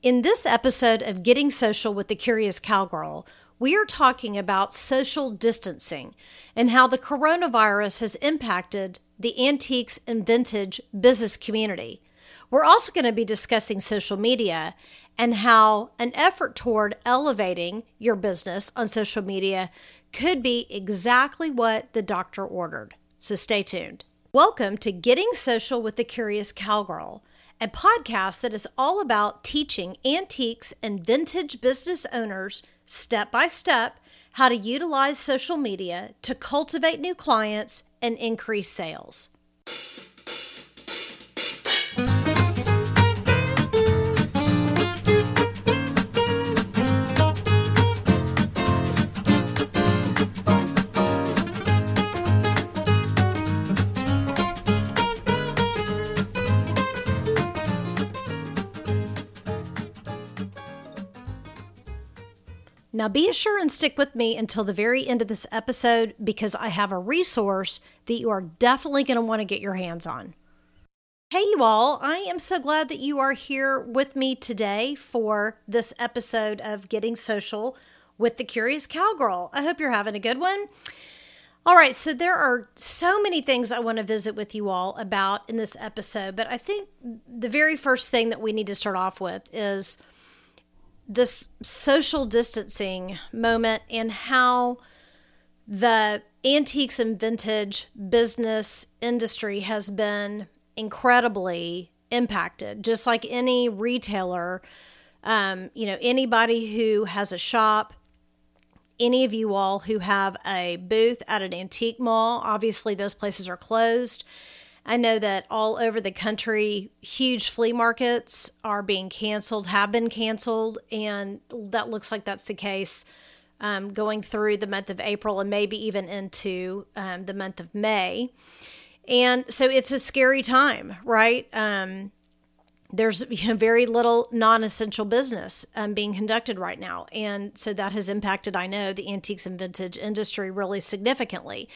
In this episode of Getting Social with the Curious Cowgirl, we are talking about social distancing and how the coronavirus has impacted the antiques and vintage business community. We're also going to be discussing social media and how an effort toward elevating your business on social media could be exactly what the doctor ordered. So stay tuned. Welcome to Getting Social with the Curious Cowgirl a podcast that is all about teaching antiques and vintage business owners step by step how to utilize social media to cultivate new clients and increase sales. Now, be sure and stick with me until the very end of this episode because I have a resource that you are definitely going to want to get your hands on. Hey, you all, I am so glad that you are here with me today for this episode of Getting Social with the Curious Cowgirl. I hope you're having a good one. All right, so there are so many things I want to visit with you all about in this episode, but I think the very first thing that we need to start off with is this social distancing moment and how the antiques and vintage business industry has been incredibly impacted, just like any retailer. Um, you know, anybody who has a shop, any of you all who have a booth at an antique mall, obviously those places are closed. I know that all over the country, huge flea markets are being canceled, have been canceled, and that looks like that's the case um, going through the month of April and maybe even into um, the month of May. And so it's a scary time, right? Um, there's you know, very little non-essential business um, being conducted right now and so that has impacted i know the antiques and vintage industry really significantly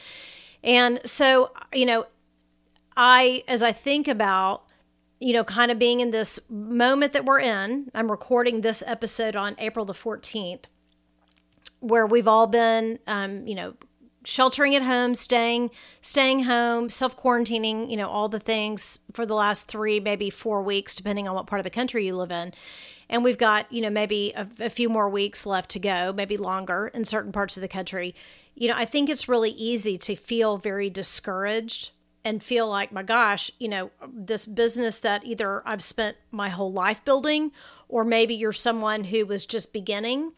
and so you know I, as I think about, you know, kind of being in this moment that we're in, I'm recording this episode on April the 14th, where we've all been, um, you know, sheltering at home, staying, staying home, self quarantining, you know, all the things for the last three, maybe four weeks, depending on what part of the country you live in. And we've got, you know, maybe a, a few more weeks left to go, maybe longer in certain parts of the country. You know, I think it's really easy to feel very discouraged and feel like, my gosh, you know, this business that either I've spent my whole life building, or maybe you're someone who was just beginning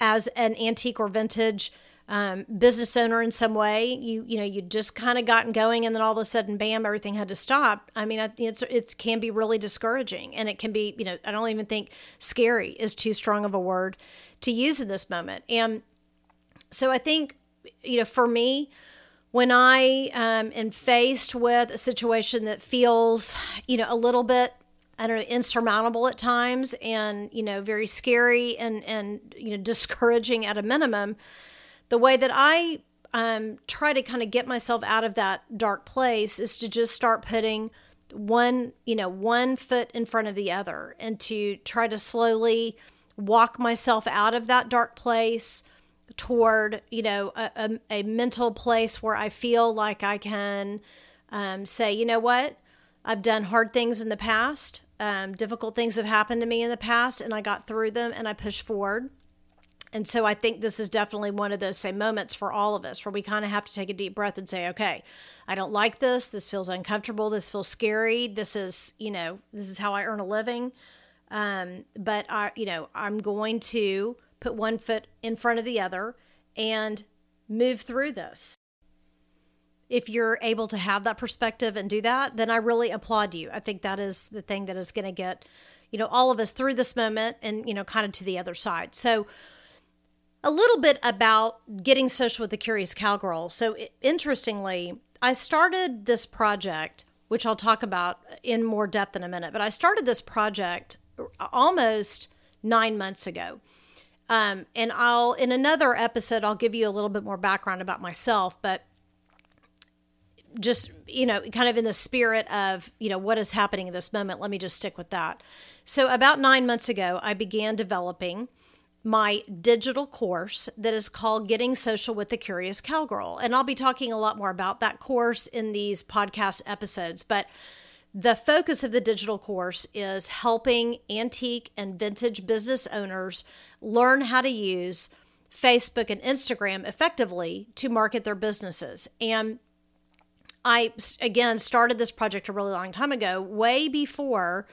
as an antique or vintage um, business owner in some way. You you know you just kind of gotten going, and then all of a sudden, bam, everything had to stop. I mean, it's it can be really discouraging, and it can be you know I don't even think scary is too strong of a word to use in this moment. And so I think you know for me when I um, am faced with a situation that feels, you know, a little bit, I don't know, insurmountable at times and, you know, very scary and, and, you know, discouraging at a minimum, the way that I um, try to kind of get myself out of that dark place is to just start putting one, you know, one foot in front of the other and to try to slowly walk myself out of that dark place toward you know a, a, a, mental place where i feel like i can um, say you know what? I've done hard things in the past. Um, difficult things have happened to me in the past and i got through them and i pushed forward. And so i think this is definitely one of those same moments for all of us where we kind of have to take a deep breath and say okay i don't like this. This feels uncomfortable. This feels scary. This is you know this is how i earn a living. Um, but i you know i'm going to put one foot in front of the other, and move through this. If you're able to have that perspective and do that, then I really applaud you. I think that is the thing that is going to get, you know, all of us through this moment and, you know, kind of to the other side. So, a little bit about getting social with the curious cowgirl. So, interestingly, I started this project, which I'll talk about in more depth in a minute, but I started this project almost nine months ago. Um, and I'll, in another episode, I'll give you a little bit more background about myself, but just, you know, kind of in the spirit of, you know, what is happening in this moment, let me just stick with that. So, about nine months ago, I began developing my digital course that is called Getting Social with the Curious Cowgirl. And I'll be talking a lot more about that course in these podcast episodes. But the focus of the digital course is helping antique and vintage business owners learn how to use Facebook and Instagram effectively to market their businesses. And I, again, started this project a really long time ago, way before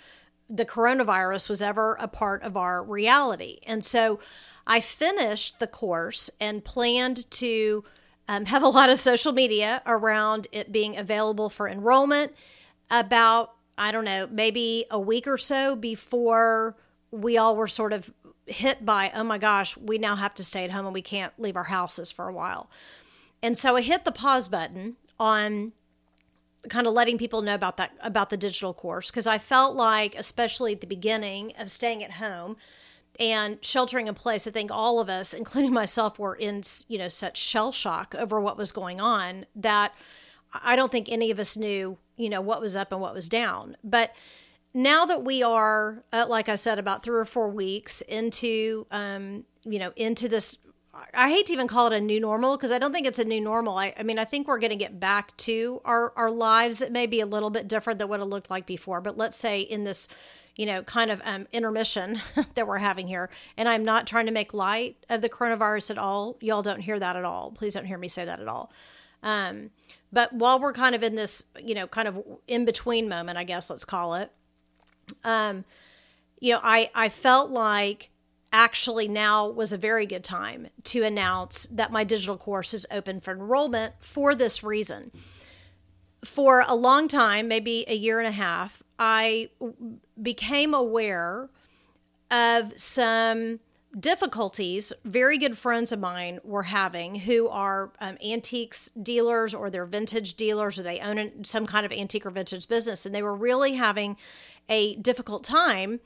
the coronavirus was ever a part of our reality. And so I finished the course and planned to um, have a lot of social media around it being available for enrollment about, I don't know, maybe a week or so before we all were sort of hit by, oh my gosh, we now have to stay at home and we can't leave our houses for a while. And so I hit the pause button on kind of letting people know about that about the digital course because I felt like especially at the beginning of staying at home and sheltering in place I think all of us including myself were in you know such shell shock over what was going on that I don't think any of us knew you know what was up and what was down but now that we are uh, like I said about 3 or 4 weeks into um you know into this I hate to even call it a new normal because I don't think it's a new normal. I, I mean, I think we're going to get back to our, our lives. It may be a little bit different than what it looked like before, but let's say in this, you know, kind of um, intermission that we're having here, and I'm not trying to make light of the coronavirus at all. Y'all don't hear that at all. Please don't hear me say that at all. Um, but while we're kind of in this, you know, kind of in between moment, I guess let's call it, um, you know, I I felt like actually now was a very good time to announce that my digital course is open for enrollment for this reason. For a long time, maybe a year and a half, I became aware of some difficulties very good friends of mine were having who are um, antiques dealers or they're vintage dealers or they own some kind of antique or vintage business and they were really having a difficult time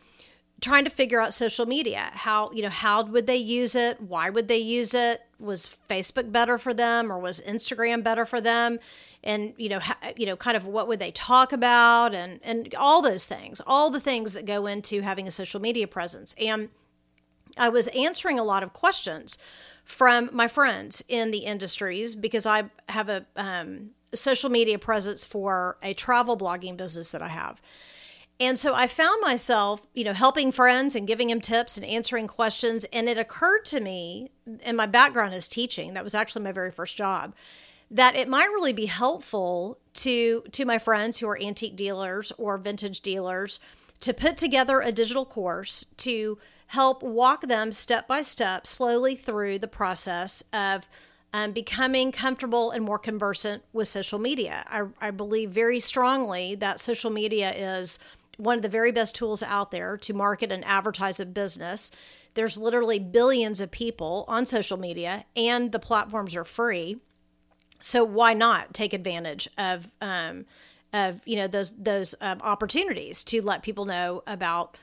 trying to figure out social media. How you know how would they use it? Why would they use it? Was facebook better for them or was instagram better for them? And you know you know kind of what would they talk about and and all those things all the things that go into having a social media presence. And i was answering a lot of questions from my friends in the industries because i have a um, social media presence for a travel blogging business that i have and so I found myself, you know, helping friends and giving them tips and answering questions. And it occurred to me, and my background is teaching, that was actually my very first job, that it might really be helpful to to my friends who are antique dealers or vintage dealers to put together a digital course to help walk them step by step slowly through the process of um, becoming comfortable and more conversant with social media. I, I believe very strongly that social media is one of the very best tools out there to market and advertise a business. There's literally billions of people on social media, and the platforms are free. So why not take advantage of um, of you know those those um, opportunities to let people know about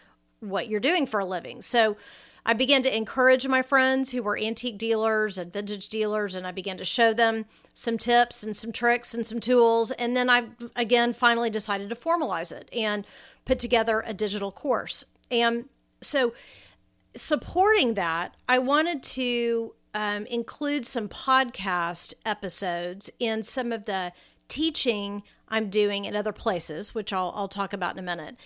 what you're doing for a living? So. I began to encourage my friends who were antique dealers and vintage dealers, and I began to show them some tips and some tricks and some tools. And then I, again, finally decided to formalize it. And put together a digital course. And so, supporting that, I wanted to um, include some podcast episodes in some of the teaching I'm doing in other places, which I'll, I'll talk about in a minute.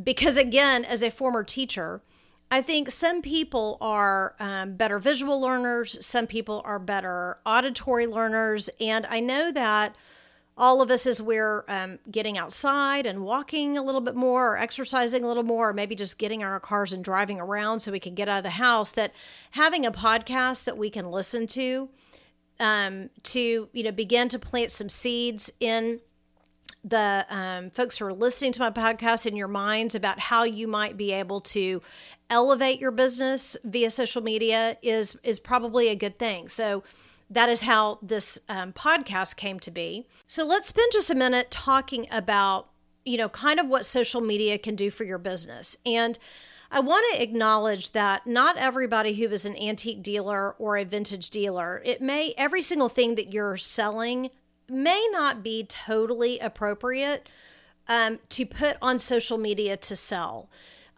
Because, again, as a former teacher, I think some people are um, better visual learners, some people are better auditory learners. And I know that all of us as we're um, getting outside and walking a little bit more or exercising a little more or maybe just getting in our cars and driving around so we can get out of the house that having a podcast that we can listen to um, to you know begin to plant some seeds in the um, folks who are listening to my podcast in your minds about how you might be able to elevate your business via social media is is probably a good thing so that is how this um, podcast came to be. So let's spend just a minute talking about, you know, kind of what social media can do for your business. And I want to acknowledge that not everybody who is an antique dealer or a vintage dealer, it may, every single thing that you're selling may not be totally appropriate um, to put on social media to sell.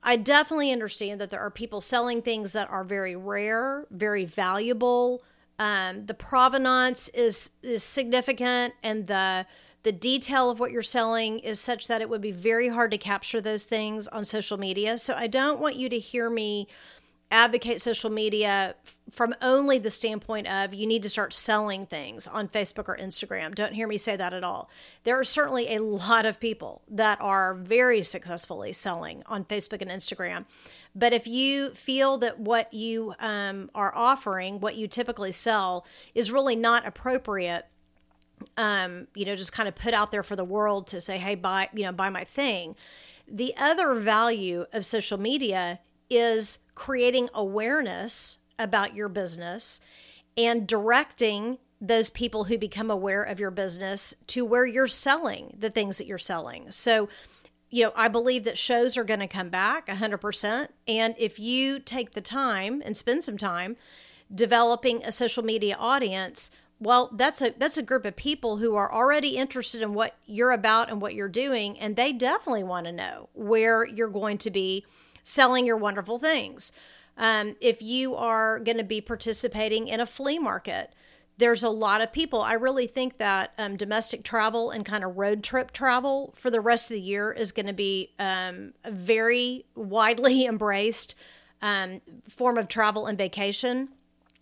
I definitely understand that there are people selling things that are very rare, very valuable. Um, the provenance is is significant, and the the detail of what you're selling is such that it would be very hard to capture those things on social media. So I don't want you to hear me advocate social media from only the standpoint of you need to start selling things on Facebook or Instagram. Don't hear me say that at all. There are certainly a lot of people that are very successfully selling on Facebook and Instagram. But if you feel that what you um, are offering, what you typically sell, is really not appropriate um, you know, just kind of put out there for the world to say, hey, buy, you know, buy my thing. The other value of social media is creating awareness about your business and directing those people who become aware of your business to where you're selling the things that you're selling. So, you know, I believe that shows are going to come back 100%. And if you take the time and spend some time developing a social media audience, well that's a that's a group of people who are already interested in what you're about and what you're doing and they definitely want to know where you're going to be selling your wonderful things. Um, if you are going to be participating in a flea market there's a lot of people i really think that um, domestic travel and kind of road trip travel for the rest of the year is going to be um, a very widely embraced um, form of travel and vacation.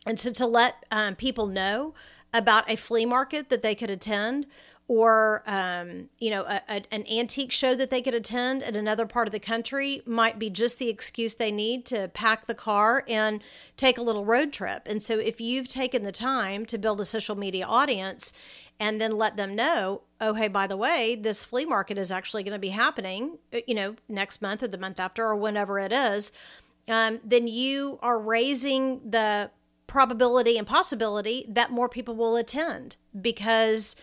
And so to let um, people know about a flea market that they could attend or um, you know a, a, an antique show that they could attend in another part of the country might be just the excuse they need to pack the car and take a little road trip. And so if you've taken the time to build a social media audience and then let them know oh hey by the way this flea market is actually going to be happening uh, you know next month or the month after or whenever it is um, then you are raising the probability and possibility that more people will attend because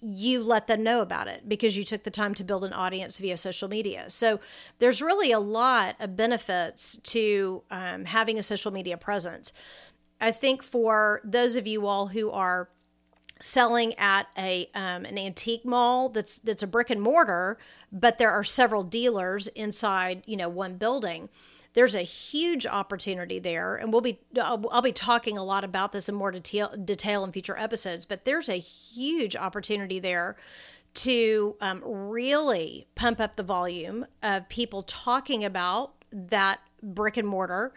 you let them know about it because you took the time to build an audience via social media. So there's really a lot of benefits to um, having a social media presence. I think for those of you all who are selling at a um, an antique mall that's that's a brick and mortar, but there are several dealers inside you know one building there's a huge opportunity there and we'll be I'll, be talking a lot about this in more detail detail in future episodes but there's a huge opportunity there to um, really pump up the volume of people talking about that brick and mortar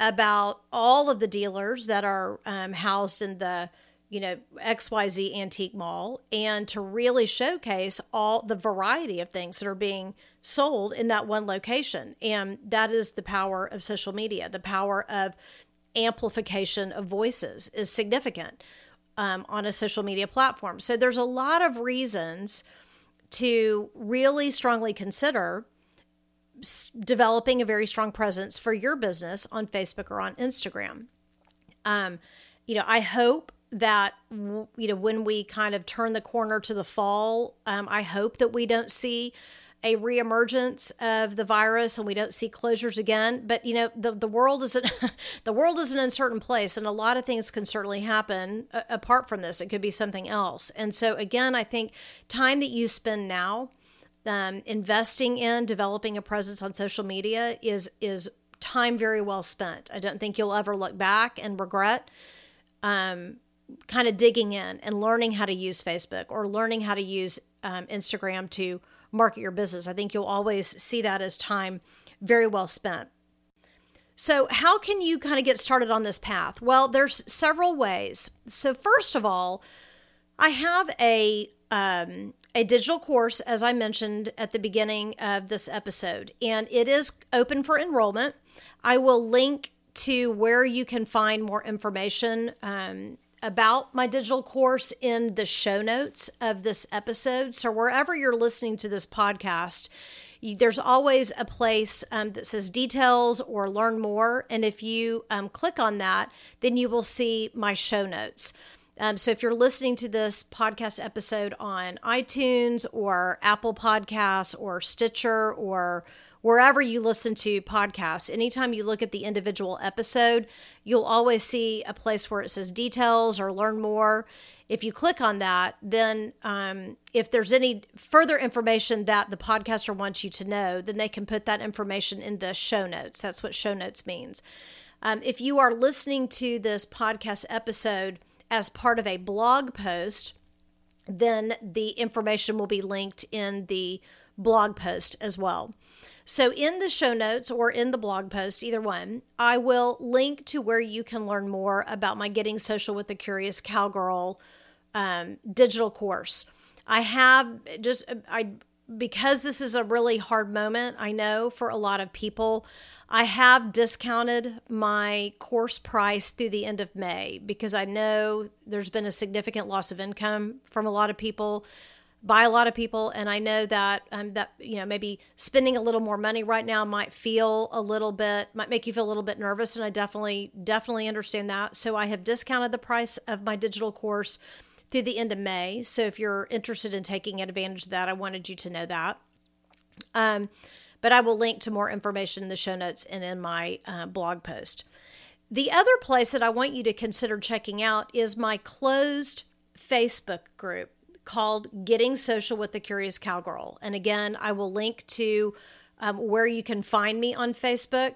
about all of the dealers that are um, housed in the you know, XYZ antique mall and to really showcase all the variety of things that are being sold in that one location. And that is the power of social media. The power of amplification of voices is significant um, on a social media platform. So there's a lot of reasons to really strongly consider developing a very strong presence for your business on Facebook or on Instagram. Um, you know, I hope that you know when we kind of turn the corner to the fall um, i hope that we don't see a reemergence of the virus and we don't see closures again. But you know the, the world is an, the world is an uncertain place and a lot of things can certainly happen uh, apart from this. It could be something else. And so again i think time that you spend now um, investing in developing a presence on social media is is time very well spent. I don't think you'll ever look back and regret um, kind of digging in and learning how to use Facebook or learning how to use um, Instagram to market your business. I think you'll always see that as time very well spent. So, how can you kind of get started on this path? Well, there's several ways. So, first of all, I have a um, a digital course, as I mentioned at the beginning of this episode, and it is open for enrollment. I will link to where you can find more information um, about my digital course in the show notes of this episode. So, wherever you're listening to this podcast, there's always a place um, that says details or learn more. And if you um, click on that, then you will see my show notes. Um, so if you're listening to this podcast episode on iTunes or Apple Podcasts or Stitcher or wherever you listen to podcasts, anytime you look at the individual episode, you'll always see a place where it says details or learn more. If you click on that, then um, if there's any further information that the podcaster wants you to know, then they can put that information in the show notes. That's what show notes means. Um, if you are listening to this podcast episode as part of a blog post, then the information will be linked in the blog post as well. So, in the show notes or in the blog post, either one, I will link to where you can learn more about my Getting Social with the Curious Cowgirl um, digital course. I have just, I, because this is a really hard moment, I know for a lot of people, I have discounted my course price through the end of May because I know there's been a significant loss of income from a lot of people by a lot of people and i know that um, that you know maybe spending a little more money right now might feel a little bit might make you feel a little bit nervous and i definitely definitely understand that. So i have discounted the price of my digital course through the end of may. So if you're interested in taking advantage of that i wanted you to know that. Um, but i will link to more information in the show notes and in my uh, blog post. The other place that i want you to consider checking out is my closed facebook group called Getting Social with the Curious Cowgirl. And again, I will link to um, where you can find me on Facebook.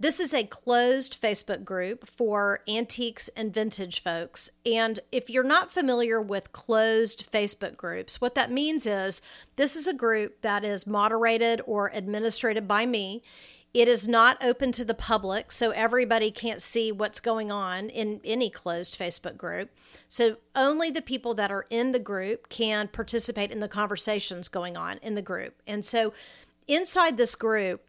This is a closed Facebook group for antiques and vintage folks. And if you're not familiar with closed Facebook groups, what that means is this is a group that is moderated or administrated by me. It is not open to the public, so everybody can't see what's going on in any closed Facebook group. So only the people that are in the group can participate in the conversations going on in the group. And so inside this group,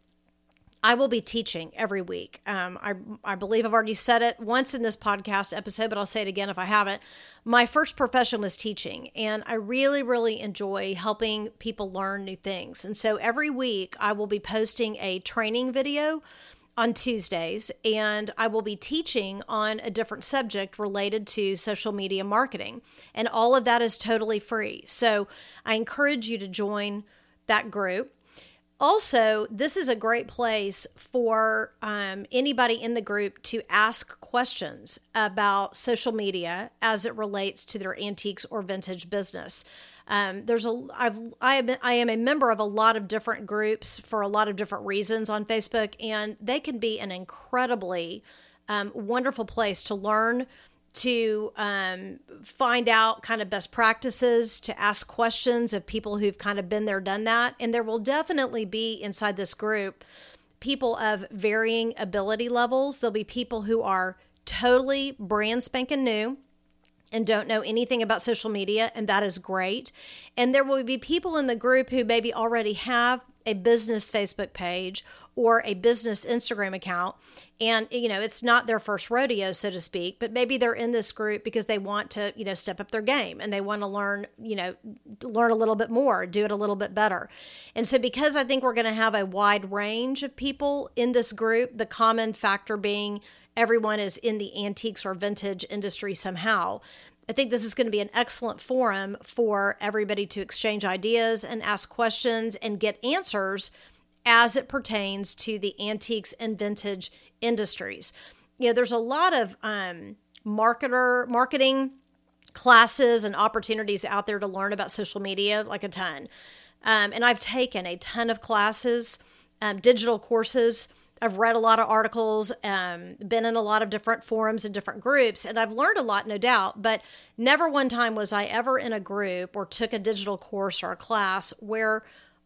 I will be teaching every week. Um, I, I believe I've already said it once in this podcast episode, but I'll say it again if I haven't. My first profession was teaching, and I really, really enjoy helping people learn new things. And so every week I will be posting a training video on Tuesdays, and I will be teaching on a different subject related to social media marketing. And all of that is totally free. So I encourage you to join that group. Also, this is a great place for um, anybody in the group to ask questions about social media as it relates to their antiques or vintage business. Um, there's a I've I am I am a member of a lot of different groups for a lot of different reasons on Facebook, and they can be an incredibly um, wonderful place to learn to um, find out kind of best practices, to ask questions of people who've kind of been there, done that. And there will definitely be inside this group people of varying ability levels. There'll be people who are totally brand spanking new and don't know anything about social media, and that is great. And there will be people in the group who maybe already have a business Facebook page or a business Instagram account. And, you know, it's not their first rodeo, so to speak, but maybe they're in this group because they want to, you know, step up their game and they want to learn, you know, learn a little bit more, do it a little bit better. And so, because I think we're going to have a wide range of people in this group, the common factor being everyone is in the antiques or vintage industry somehow. I think this is going to be an excellent forum for everybody to exchange ideas and ask questions and get answers as it pertains to the antiques and vintage industries. You know, there's a lot of um, marketer marketing classes and opportunities out there to learn about social media, like a ton. Um, and I've taken a ton of classes, um, digital courses. I've read a lot of articles, um, been in a lot of different forums and different groups, and I've learned a lot, no doubt. But never one time was I ever in a group or took a digital course or a class where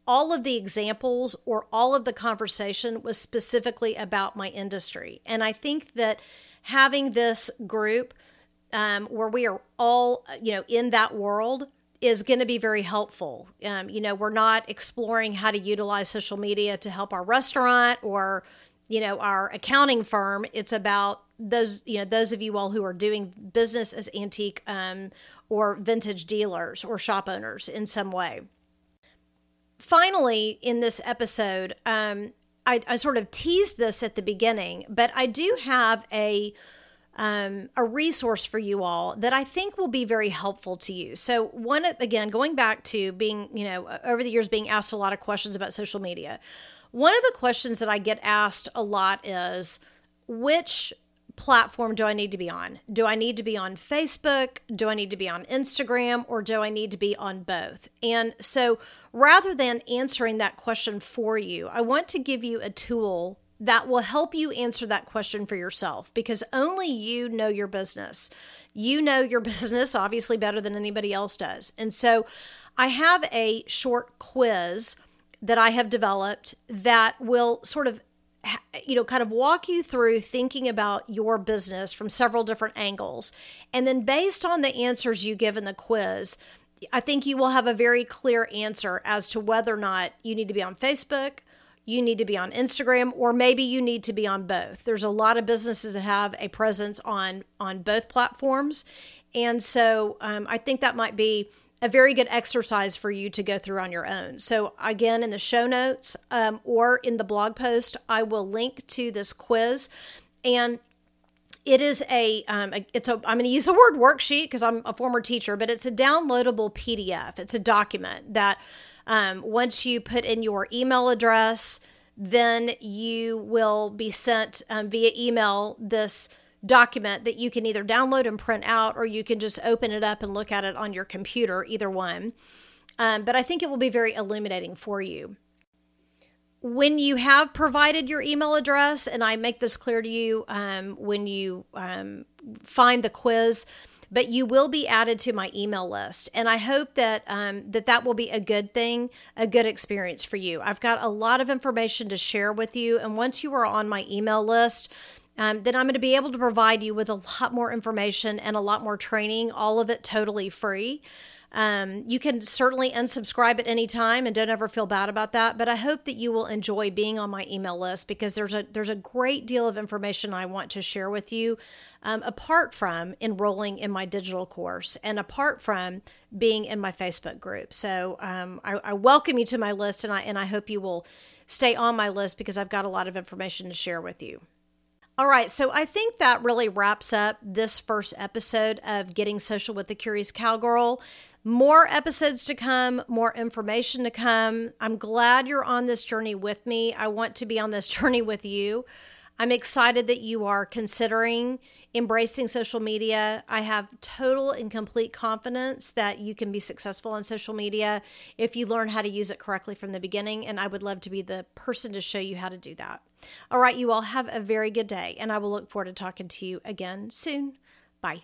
all of the examples or all of the conversation was specifically about my industry. And I think that having this group um, where we are all, you know, in that world is going to be very helpful. Um, you know, we're not exploring how to utilize social media to help our restaurant or, you know, our accounting firm. It's about those, you know, those of you all who are doing business as antique um, or vintage dealers or shop owners in some way finally, in this episode, um, I, I, sort of teased this at the beginning, but I do have a um, a resource for you all that I think will be very helpful to you. So, one again, going back to being, you know, over the years being asked a lot of questions about social media. One of the questions that I get asked a lot is which platform do I need to be on? Do I need to be on Facebook? Do I need to be on Instagram? Or do I need to be on both? And so rather than answering that question for you, I want to give you a tool that will help you answer that question for yourself because only you know your business. You know your business obviously better than anybody else does. And so I have a short quiz that I have developed that will sort of you know, kind of walk you through thinking about your business from several different angles. And then based on the answers you give in the quiz, I think you will have a very clear answer as to whether or not you need to be on Facebook, you need to be on Instagram, or maybe you need to be on both. There's a lot of businesses that have a presence on on both platforms, and so um, I think that might be a very good exercise for you to go through on your own. So, again, in the show notes um, or in the blog post, I will link to this quiz. And it is a, um, a it's a i'm going to use the word worksheet because i'm a former teacher but it's a downloadable pdf it's a document that um, once you put in your email address then you will be sent um, via email this document that you can either download and print out or you can just open it up and look at it on your computer, either one. Um, but I think it will be very illuminating for you. When you have provided your email address, and I make this clear to you um, when you um, find the quiz, but you will be added to my email list and i hope that um, that that will be a good thing a good experience for you i've got a lot of information to share with you and once you are on my email list um, then I'm going to be able to provide you with a lot more information and a lot more training, all of it totally free. Um, you can certainly unsubscribe at any time and don't ever feel bad about that. But I hope that you will enjoy being on my email list because there's a there's a great deal of information I want to share with you, um, apart from enrolling in my digital course and apart from being in my Facebook group. So um, I, I welcome you to my list, and I and I hope you will stay on my list because I've got a lot of information to share with you. All right, so I think that really wraps up this first episode of Getting Social with the Curious Cowgirl. More episodes to come, more information to come. I'm glad you're on this journey with me. I want to be on this journey with you. I'm excited that you are considering embracing social media. I have total and complete confidence that you can be successful on social media if you learn how to use it correctly from the beginning. And I would love to be the person to show you how to do that. All right, you all have a very good day, and I will look forward to talking to you again soon. Bye.